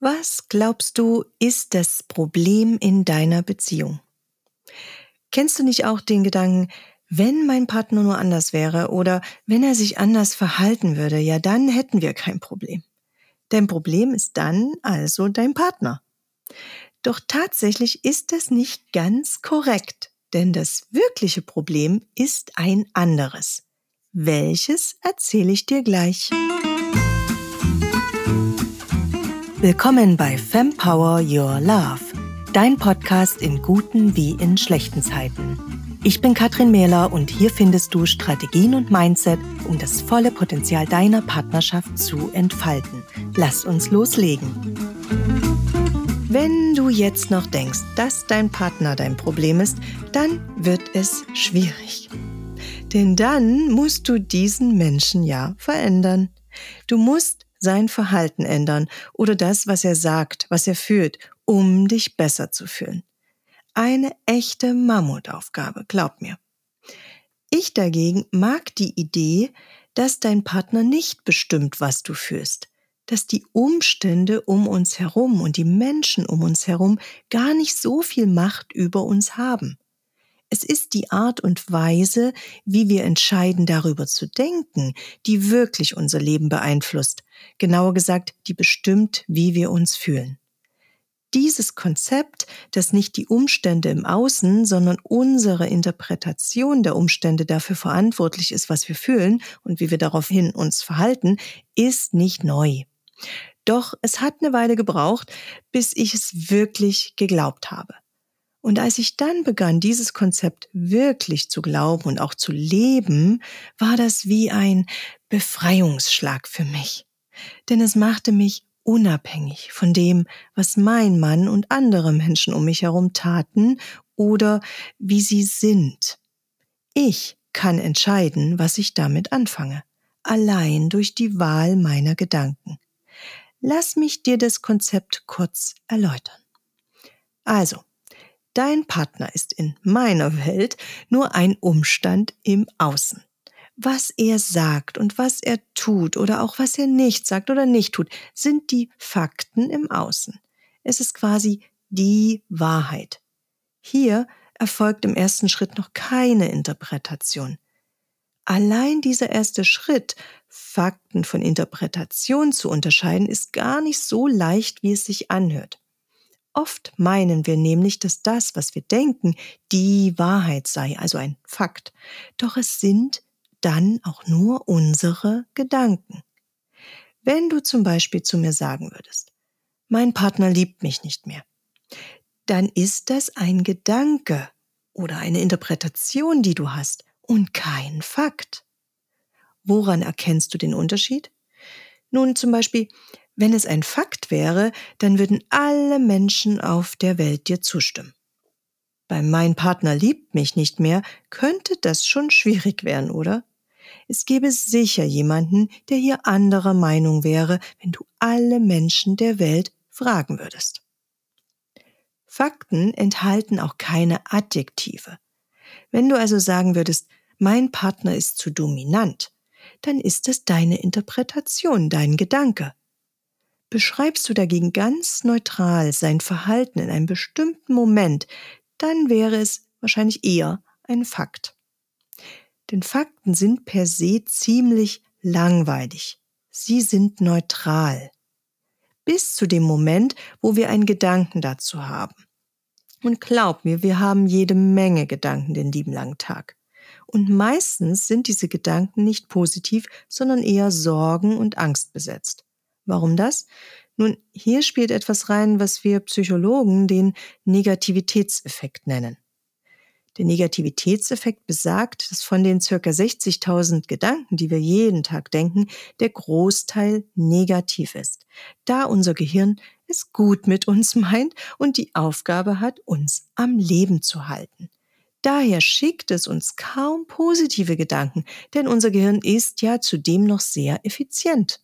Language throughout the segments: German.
Was glaubst du, ist das Problem in deiner Beziehung? Kennst du nicht auch den Gedanken, wenn mein Partner nur anders wäre oder wenn er sich anders verhalten würde, ja dann hätten wir kein Problem. Dein Problem ist dann also dein Partner. Doch tatsächlich ist das nicht ganz korrekt, denn das wirkliche Problem ist ein anderes. Welches erzähle ich dir gleich. Willkommen bei Fempower Your Love, dein Podcast in guten wie in schlechten Zeiten. Ich bin Katrin Mähler und hier findest du Strategien und Mindset, um das volle Potenzial deiner Partnerschaft zu entfalten. Lass uns loslegen. Wenn du jetzt noch denkst, dass dein Partner dein Problem ist, dann wird es schwierig. Denn dann musst du diesen Menschen ja verändern. Du musst sein Verhalten ändern oder das, was er sagt, was er fühlt, um dich besser zu fühlen. Eine echte Mammutaufgabe, glaub mir. Ich dagegen mag die Idee, dass dein Partner nicht bestimmt, was du fühlst, dass die Umstände um uns herum und die Menschen um uns herum gar nicht so viel Macht über uns haben. Es ist die Art und Weise, wie wir entscheiden, darüber zu denken, die wirklich unser Leben beeinflusst. Genauer gesagt, die bestimmt, wie wir uns fühlen. Dieses Konzept, dass nicht die Umstände im Außen, sondern unsere Interpretation der Umstände dafür verantwortlich ist, was wir fühlen und wie wir daraufhin uns verhalten, ist nicht neu. Doch es hat eine Weile gebraucht, bis ich es wirklich geglaubt habe. Und als ich dann begann, dieses Konzept wirklich zu glauben und auch zu leben, war das wie ein Befreiungsschlag für mich. Denn es machte mich unabhängig von dem, was mein Mann und andere Menschen um mich herum taten oder wie sie sind. Ich kann entscheiden, was ich damit anfange, allein durch die Wahl meiner Gedanken. Lass mich dir das Konzept kurz erläutern. Also, Dein Partner ist in meiner Welt nur ein Umstand im Außen. Was er sagt und was er tut oder auch was er nicht sagt oder nicht tut, sind die Fakten im Außen. Es ist quasi die Wahrheit. Hier erfolgt im ersten Schritt noch keine Interpretation. Allein dieser erste Schritt, Fakten von Interpretation zu unterscheiden, ist gar nicht so leicht, wie es sich anhört. Oft meinen wir nämlich, dass das, was wir denken, die Wahrheit sei, also ein Fakt. Doch es sind dann auch nur unsere Gedanken. Wenn du zum Beispiel zu mir sagen würdest, mein Partner liebt mich nicht mehr, dann ist das ein Gedanke oder eine Interpretation, die du hast und kein Fakt. Woran erkennst du den Unterschied? Nun zum Beispiel, wenn es ein Fakt wäre, dann würden alle Menschen auf der Welt dir zustimmen. Bei mein Partner liebt mich nicht mehr, könnte das schon schwierig werden, oder? Es gäbe sicher jemanden, der hier anderer Meinung wäre, wenn du alle Menschen der Welt fragen würdest. Fakten enthalten auch keine Adjektive. Wenn du also sagen würdest, mein Partner ist zu dominant, dann ist es deine Interpretation, dein Gedanke. Beschreibst du dagegen ganz neutral sein Verhalten in einem bestimmten Moment, dann wäre es wahrscheinlich eher ein Fakt. Denn Fakten sind per se ziemlich langweilig. Sie sind neutral. Bis zu dem Moment, wo wir einen Gedanken dazu haben. Und glaub mir, wir haben jede Menge Gedanken den lieben langen Tag. Und meistens sind diese Gedanken nicht positiv, sondern eher Sorgen und Angst besetzt. Warum das? Nun, hier spielt etwas rein, was wir Psychologen den Negativitätseffekt nennen. Der Negativitätseffekt besagt, dass von den circa 60.000 Gedanken, die wir jeden Tag denken, der Großteil negativ ist, da unser Gehirn es gut mit uns meint und die Aufgabe hat, uns am Leben zu halten. Daher schickt es uns kaum positive Gedanken, denn unser Gehirn ist ja zudem noch sehr effizient.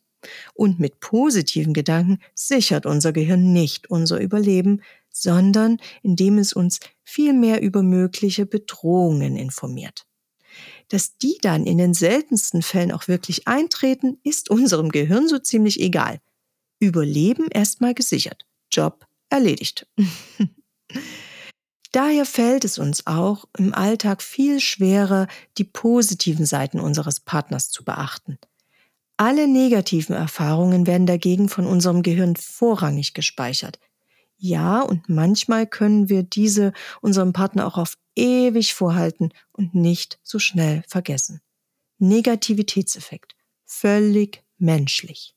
Und mit positiven Gedanken sichert unser Gehirn nicht unser Überleben, sondern indem es uns viel mehr über mögliche Bedrohungen informiert. Dass die dann in den seltensten Fällen auch wirklich eintreten, ist unserem Gehirn so ziemlich egal. Überleben erstmal gesichert. Job erledigt. Daher fällt es uns auch im Alltag viel schwerer, die positiven Seiten unseres Partners zu beachten. Alle negativen Erfahrungen werden dagegen von unserem Gehirn vorrangig gespeichert. Ja, und manchmal können wir diese unserem Partner auch auf ewig vorhalten und nicht so schnell vergessen. Negativitätseffekt. Völlig menschlich.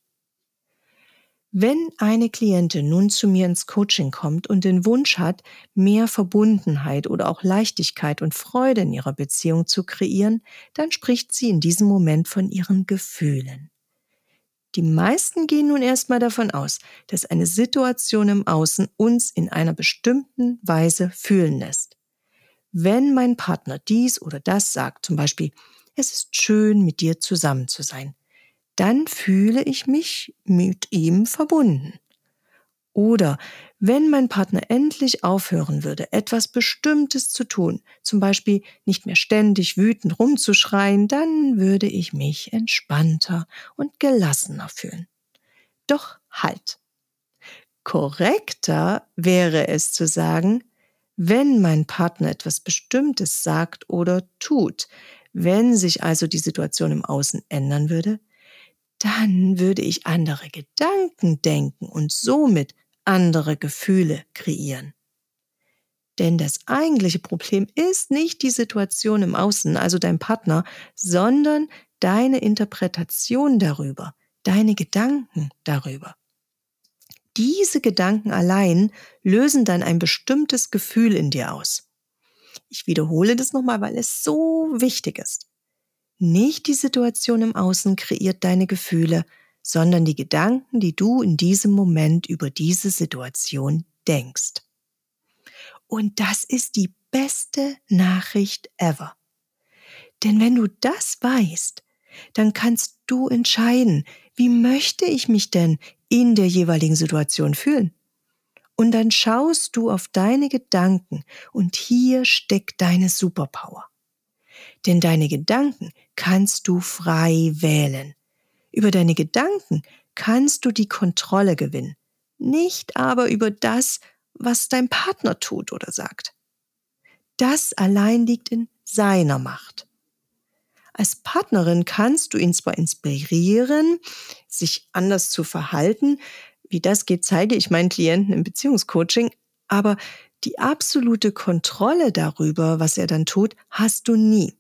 Wenn eine Klientin nun zu mir ins Coaching kommt und den Wunsch hat, mehr Verbundenheit oder auch Leichtigkeit und Freude in ihrer Beziehung zu kreieren, dann spricht sie in diesem Moment von ihren Gefühlen. Die meisten gehen nun erstmal davon aus, dass eine Situation im Außen uns in einer bestimmten Weise fühlen lässt. Wenn mein Partner dies oder das sagt, zum Beispiel, es ist schön, mit dir zusammen zu sein, dann fühle ich mich mit ihm verbunden. Oder wenn mein Partner endlich aufhören würde, etwas Bestimmtes zu tun, zum Beispiel nicht mehr ständig wütend rumzuschreien, dann würde ich mich entspannter und gelassener fühlen. Doch halt. Korrekter wäre es zu sagen, wenn mein Partner etwas Bestimmtes sagt oder tut, wenn sich also die Situation im Außen ändern würde, dann würde ich andere Gedanken denken und somit andere Gefühle kreieren. Denn das eigentliche Problem ist nicht die Situation im Außen, also dein Partner, sondern deine Interpretation darüber, deine Gedanken darüber. Diese Gedanken allein lösen dann ein bestimmtes Gefühl in dir aus. Ich wiederhole das nochmal, weil es so wichtig ist. Nicht die Situation im Außen kreiert deine Gefühle, sondern die Gedanken, die du in diesem Moment über diese Situation denkst. Und das ist die beste Nachricht ever. Denn wenn du das weißt, dann kannst du entscheiden, wie möchte ich mich denn in der jeweiligen Situation fühlen. Und dann schaust du auf deine Gedanken und hier steckt deine Superpower. Denn deine Gedanken kannst du frei wählen. Über deine Gedanken kannst du die Kontrolle gewinnen, nicht aber über das, was dein Partner tut oder sagt. Das allein liegt in seiner Macht. Als Partnerin kannst du ihn zwar inspirieren, sich anders zu verhalten, wie das geht, zeige ich meinen Klienten im Beziehungscoaching, aber die absolute Kontrolle darüber, was er dann tut, hast du nie.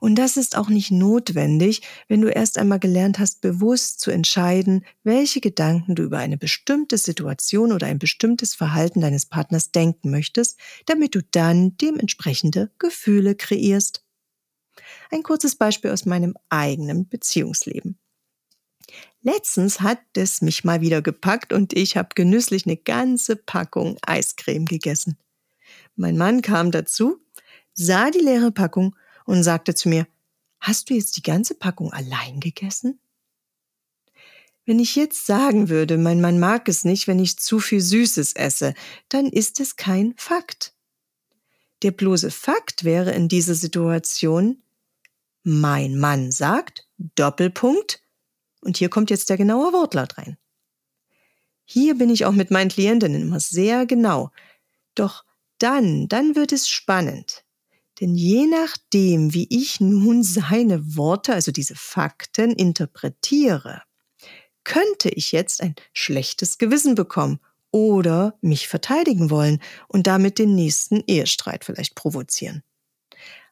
Und das ist auch nicht notwendig, wenn du erst einmal gelernt hast, bewusst zu entscheiden, welche Gedanken du über eine bestimmte Situation oder ein bestimmtes Verhalten deines Partners denken möchtest, damit du dann dementsprechende Gefühle kreierst. Ein kurzes Beispiel aus meinem eigenen Beziehungsleben. Letztens hat es mich mal wieder gepackt und ich habe genüsslich eine ganze Packung Eiscreme gegessen. Mein Mann kam dazu, sah die leere Packung und sagte zu mir, hast du jetzt die ganze Packung allein gegessen? Wenn ich jetzt sagen würde, mein Mann mag es nicht, wenn ich zu viel Süßes esse, dann ist es kein Fakt. Der bloße Fakt wäre in dieser Situation, mein Mann sagt, Doppelpunkt, und hier kommt jetzt der genaue Wortlaut rein. Hier bin ich auch mit meinen Klientinnen immer sehr genau. Doch dann, dann wird es spannend. Denn je nachdem, wie ich nun seine Worte, also diese Fakten, interpretiere, könnte ich jetzt ein schlechtes Gewissen bekommen oder mich verteidigen wollen und damit den nächsten Ehestreit vielleicht provozieren.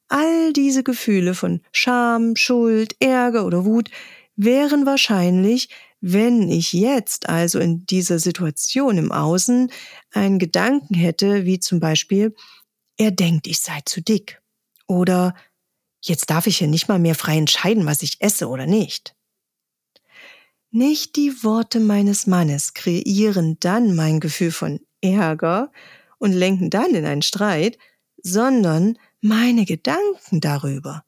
All diese Gefühle von Scham, Schuld, Ärger oder Wut wären wahrscheinlich, wenn ich jetzt also in dieser Situation im Außen einen Gedanken hätte, wie zum Beispiel, er denkt, ich sei zu dick. Oder jetzt darf ich ja nicht mal mehr frei entscheiden, was ich esse oder nicht. Nicht die Worte meines Mannes kreieren dann mein Gefühl von Ärger und lenken dann in einen Streit, sondern meine Gedanken darüber.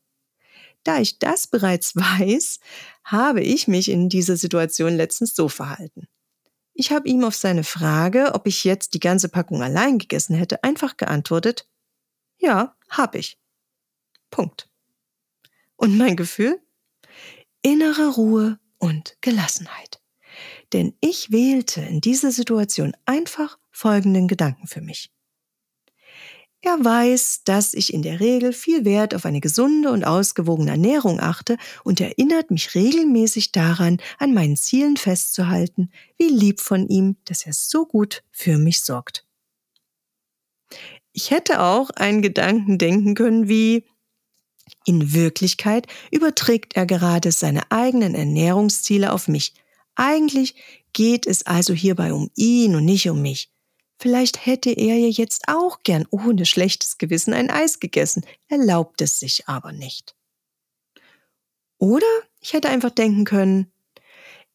Da ich das bereits weiß, habe ich mich in dieser Situation letztens so verhalten. Ich habe ihm auf seine Frage, ob ich jetzt die ganze Packung allein gegessen hätte, einfach geantwortet, ja, hab ich. Punkt. Und mein Gefühl? Innere Ruhe und Gelassenheit. denn ich wählte in dieser Situation einfach folgenden Gedanken für mich. Er weiß, dass ich in der Regel viel Wert auf eine gesunde und ausgewogene Ernährung achte und erinnert mich regelmäßig daran, an meinen Zielen festzuhalten, wie lieb von ihm, dass er so gut für mich sorgt. Ich hätte auch einen Gedanken denken können wie, in Wirklichkeit überträgt er gerade seine eigenen Ernährungsziele auf mich. Eigentlich geht es also hierbei um ihn und nicht um mich. Vielleicht hätte er ja jetzt auch gern ohne schlechtes Gewissen ein Eis gegessen, erlaubt es sich aber nicht. Oder ich hätte einfach denken können,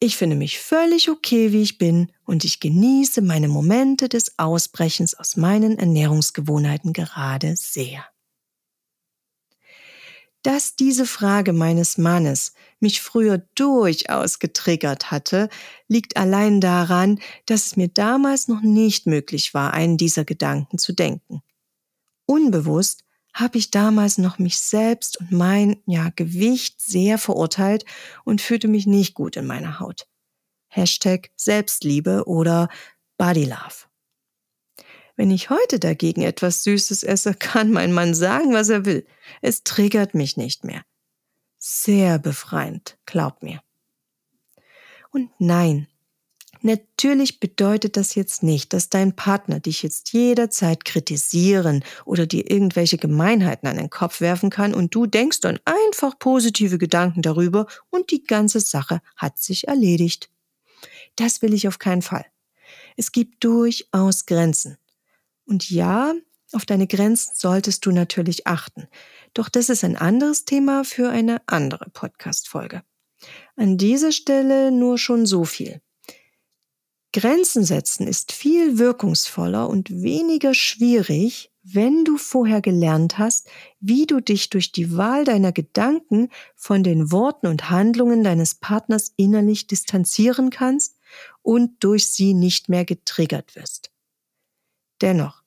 ich finde mich völlig okay, wie ich bin, und ich genieße meine Momente des Ausbrechens aus meinen Ernährungsgewohnheiten gerade sehr. Dass diese Frage meines Mannes mich früher durchaus getriggert hatte, liegt allein daran, dass es mir damals noch nicht möglich war, einen dieser Gedanken zu denken. Unbewusst habe ich damals noch mich selbst und mein ja, Gewicht sehr verurteilt und fühlte mich nicht gut in meiner Haut. Hashtag Selbstliebe oder Body Love. Wenn ich heute dagegen etwas Süßes esse, kann mein Mann sagen, was er will. Es triggert mich nicht mehr. Sehr befreiend, glaub mir. Und nein, natürlich bedeutet das jetzt nicht, dass dein Partner dich jetzt jederzeit kritisieren oder dir irgendwelche Gemeinheiten an den Kopf werfen kann und du denkst dann einfach positive Gedanken darüber und die ganze Sache hat sich erledigt. Das will ich auf keinen Fall. Es gibt durchaus Grenzen. Und ja, auf deine Grenzen solltest du natürlich achten. Doch das ist ein anderes Thema für eine andere Podcast-Folge. An dieser Stelle nur schon so viel. Grenzen setzen ist viel wirkungsvoller und weniger schwierig, wenn du vorher gelernt hast, wie du dich durch die Wahl deiner Gedanken von den Worten und Handlungen deines Partners innerlich distanzieren kannst und durch sie nicht mehr getriggert wirst. Dennoch,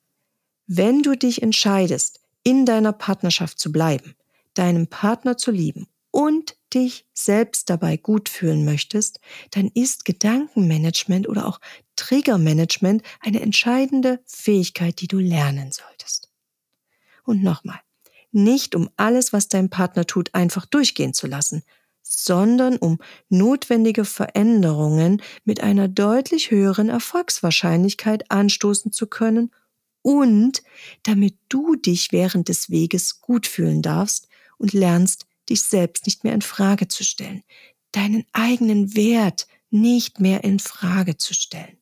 wenn du dich entscheidest, in deiner Partnerschaft zu bleiben, deinem Partner zu lieben und dich selbst dabei gut fühlen möchtest, dann ist Gedankenmanagement oder auch Triggermanagement eine entscheidende Fähigkeit, die du lernen solltest. Und nochmal, nicht um alles, was dein Partner tut, einfach durchgehen zu lassen, sondern um notwendige Veränderungen mit einer deutlich höheren Erfolgswahrscheinlichkeit anstoßen zu können und damit du dich während des Weges gut fühlen darfst und lernst, dich selbst nicht mehr in Frage zu stellen, deinen eigenen Wert nicht mehr in Frage zu stellen.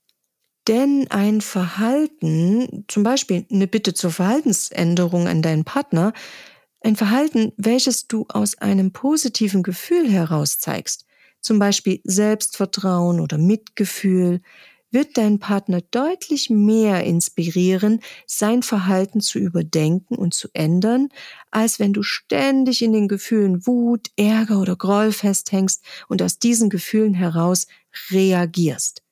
Denn ein Verhalten, zum Beispiel eine Bitte zur Verhaltensänderung an deinen Partner, ein Verhalten, welches du aus einem positiven Gefühl heraus zeigst, zum Beispiel Selbstvertrauen oder Mitgefühl, wird dein Partner deutlich mehr inspirieren, sein Verhalten zu überdenken und zu ändern, als wenn du ständig in den Gefühlen Wut, Ärger oder Groll festhängst und aus diesen Gefühlen heraus reagierst.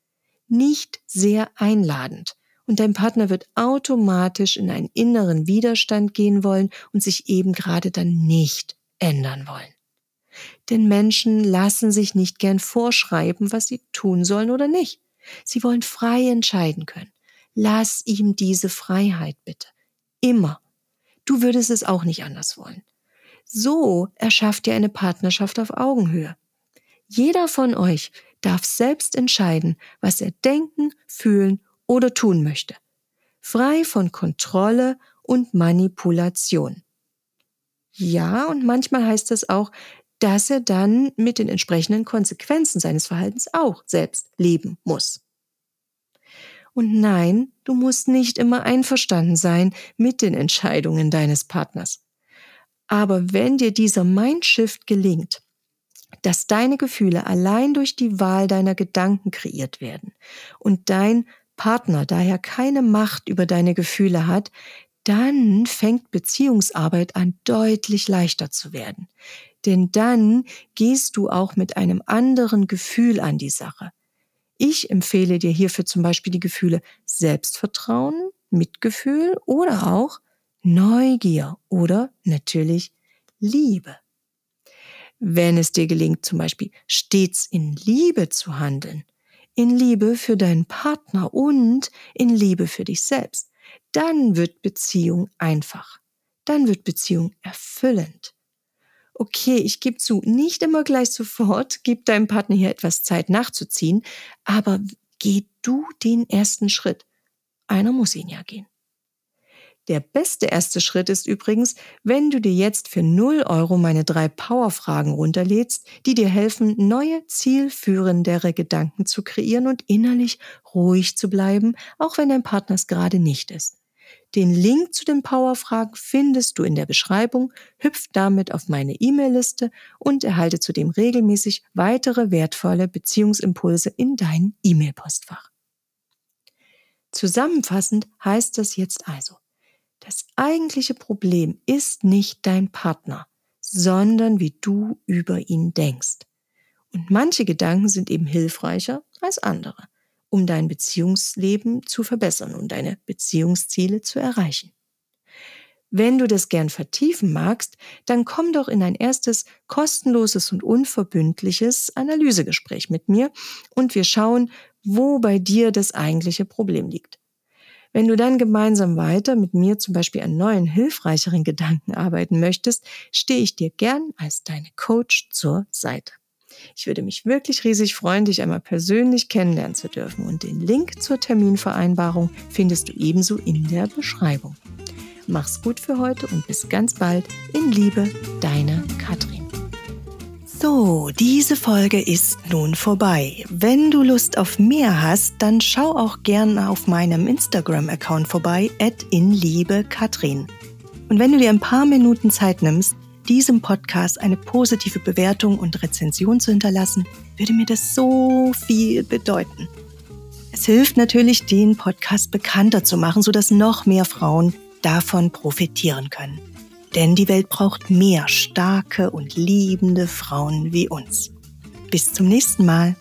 Nicht sehr einladend. Und dein Partner wird automatisch in einen inneren Widerstand gehen wollen und sich eben gerade dann nicht ändern wollen. Denn Menschen lassen sich nicht gern vorschreiben, was sie tun sollen oder nicht. Sie wollen frei entscheiden können. Lass ihm diese Freiheit bitte. Immer. Du würdest es auch nicht anders wollen. So erschafft ihr eine Partnerschaft auf Augenhöhe. Jeder von euch darf selbst entscheiden, was er denken, fühlen oder tun möchte. Frei von Kontrolle und Manipulation. Ja, und manchmal heißt es auch, dass er dann mit den entsprechenden Konsequenzen seines Verhaltens auch selbst leben muss. Und nein, du musst nicht immer einverstanden sein mit den Entscheidungen deines Partners. Aber wenn dir dieser Mindshift gelingt, dass deine Gefühle allein durch die Wahl deiner Gedanken kreiert werden und dein Partner daher keine Macht über deine Gefühle hat, dann fängt Beziehungsarbeit an deutlich leichter zu werden. Denn dann gehst du auch mit einem anderen Gefühl an die Sache. Ich empfehle dir hierfür zum Beispiel die Gefühle Selbstvertrauen, Mitgefühl oder auch Neugier oder natürlich Liebe. Wenn es dir gelingt, zum Beispiel stets in Liebe zu handeln, in Liebe für deinen Partner und in Liebe für dich selbst. Dann wird Beziehung einfach. Dann wird Beziehung erfüllend. Okay, ich gebe zu, nicht immer gleich sofort, gib deinem Partner hier etwas Zeit nachzuziehen, aber geh du den ersten Schritt. Einer muss ihn ja gehen. Der beste erste Schritt ist übrigens, wenn du dir jetzt für 0 Euro meine drei Powerfragen runterlädst, die dir helfen, neue, zielführendere Gedanken zu kreieren und innerlich ruhig zu bleiben, auch wenn dein Partner es gerade nicht ist. Den Link zu den Powerfragen findest du in der Beschreibung, hüpf damit auf meine E-Mail-Liste und erhalte zudem regelmäßig weitere wertvolle Beziehungsimpulse in dein E-Mail-Postfach. Zusammenfassend heißt das jetzt also, das eigentliche Problem ist nicht dein Partner, sondern wie du über ihn denkst. Und manche Gedanken sind eben hilfreicher als andere, um dein Beziehungsleben zu verbessern und deine Beziehungsziele zu erreichen. Wenn du das gern vertiefen magst, dann komm doch in ein erstes kostenloses und unverbündliches Analysegespräch mit mir und wir schauen, wo bei dir das eigentliche Problem liegt. Wenn du dann gemeinsam weiter mit mir zum Beispiel an neuen, hilfreicheren Gedanken arbeiten möchtest, stehe ich dir gern als deine Coach zur Seite. Ich würde mich wirklich riesig freuen, dich einmal persönlich kennenlernen zu dürfen und den Link zur Terminvereinbarung findest du ebenso in der Beschreibung. Mach's gut für heute und bis ganz bald. In Liebe, deine Katrin. So, diese Folge ist nun vorbei. Wenn du Lust auf mehr hast, dann schau auch gern auf meinem Instagram-Account vorbei, at inliebekatrin. Und wenn du dir ein paar Minuten Zeit nimmst, diesem Podcast eine positive Bewertung und Rezension zu hinterlassen, würde mir das so viel bedeuten. Es hilft natürlich, den Podcast bekannter zu machen, sodass noch mehr Frauen davon profitieren können. Denn die Welt braucht mehr starke und liebende Frauen wie uns. Bis zum nächsten Mal.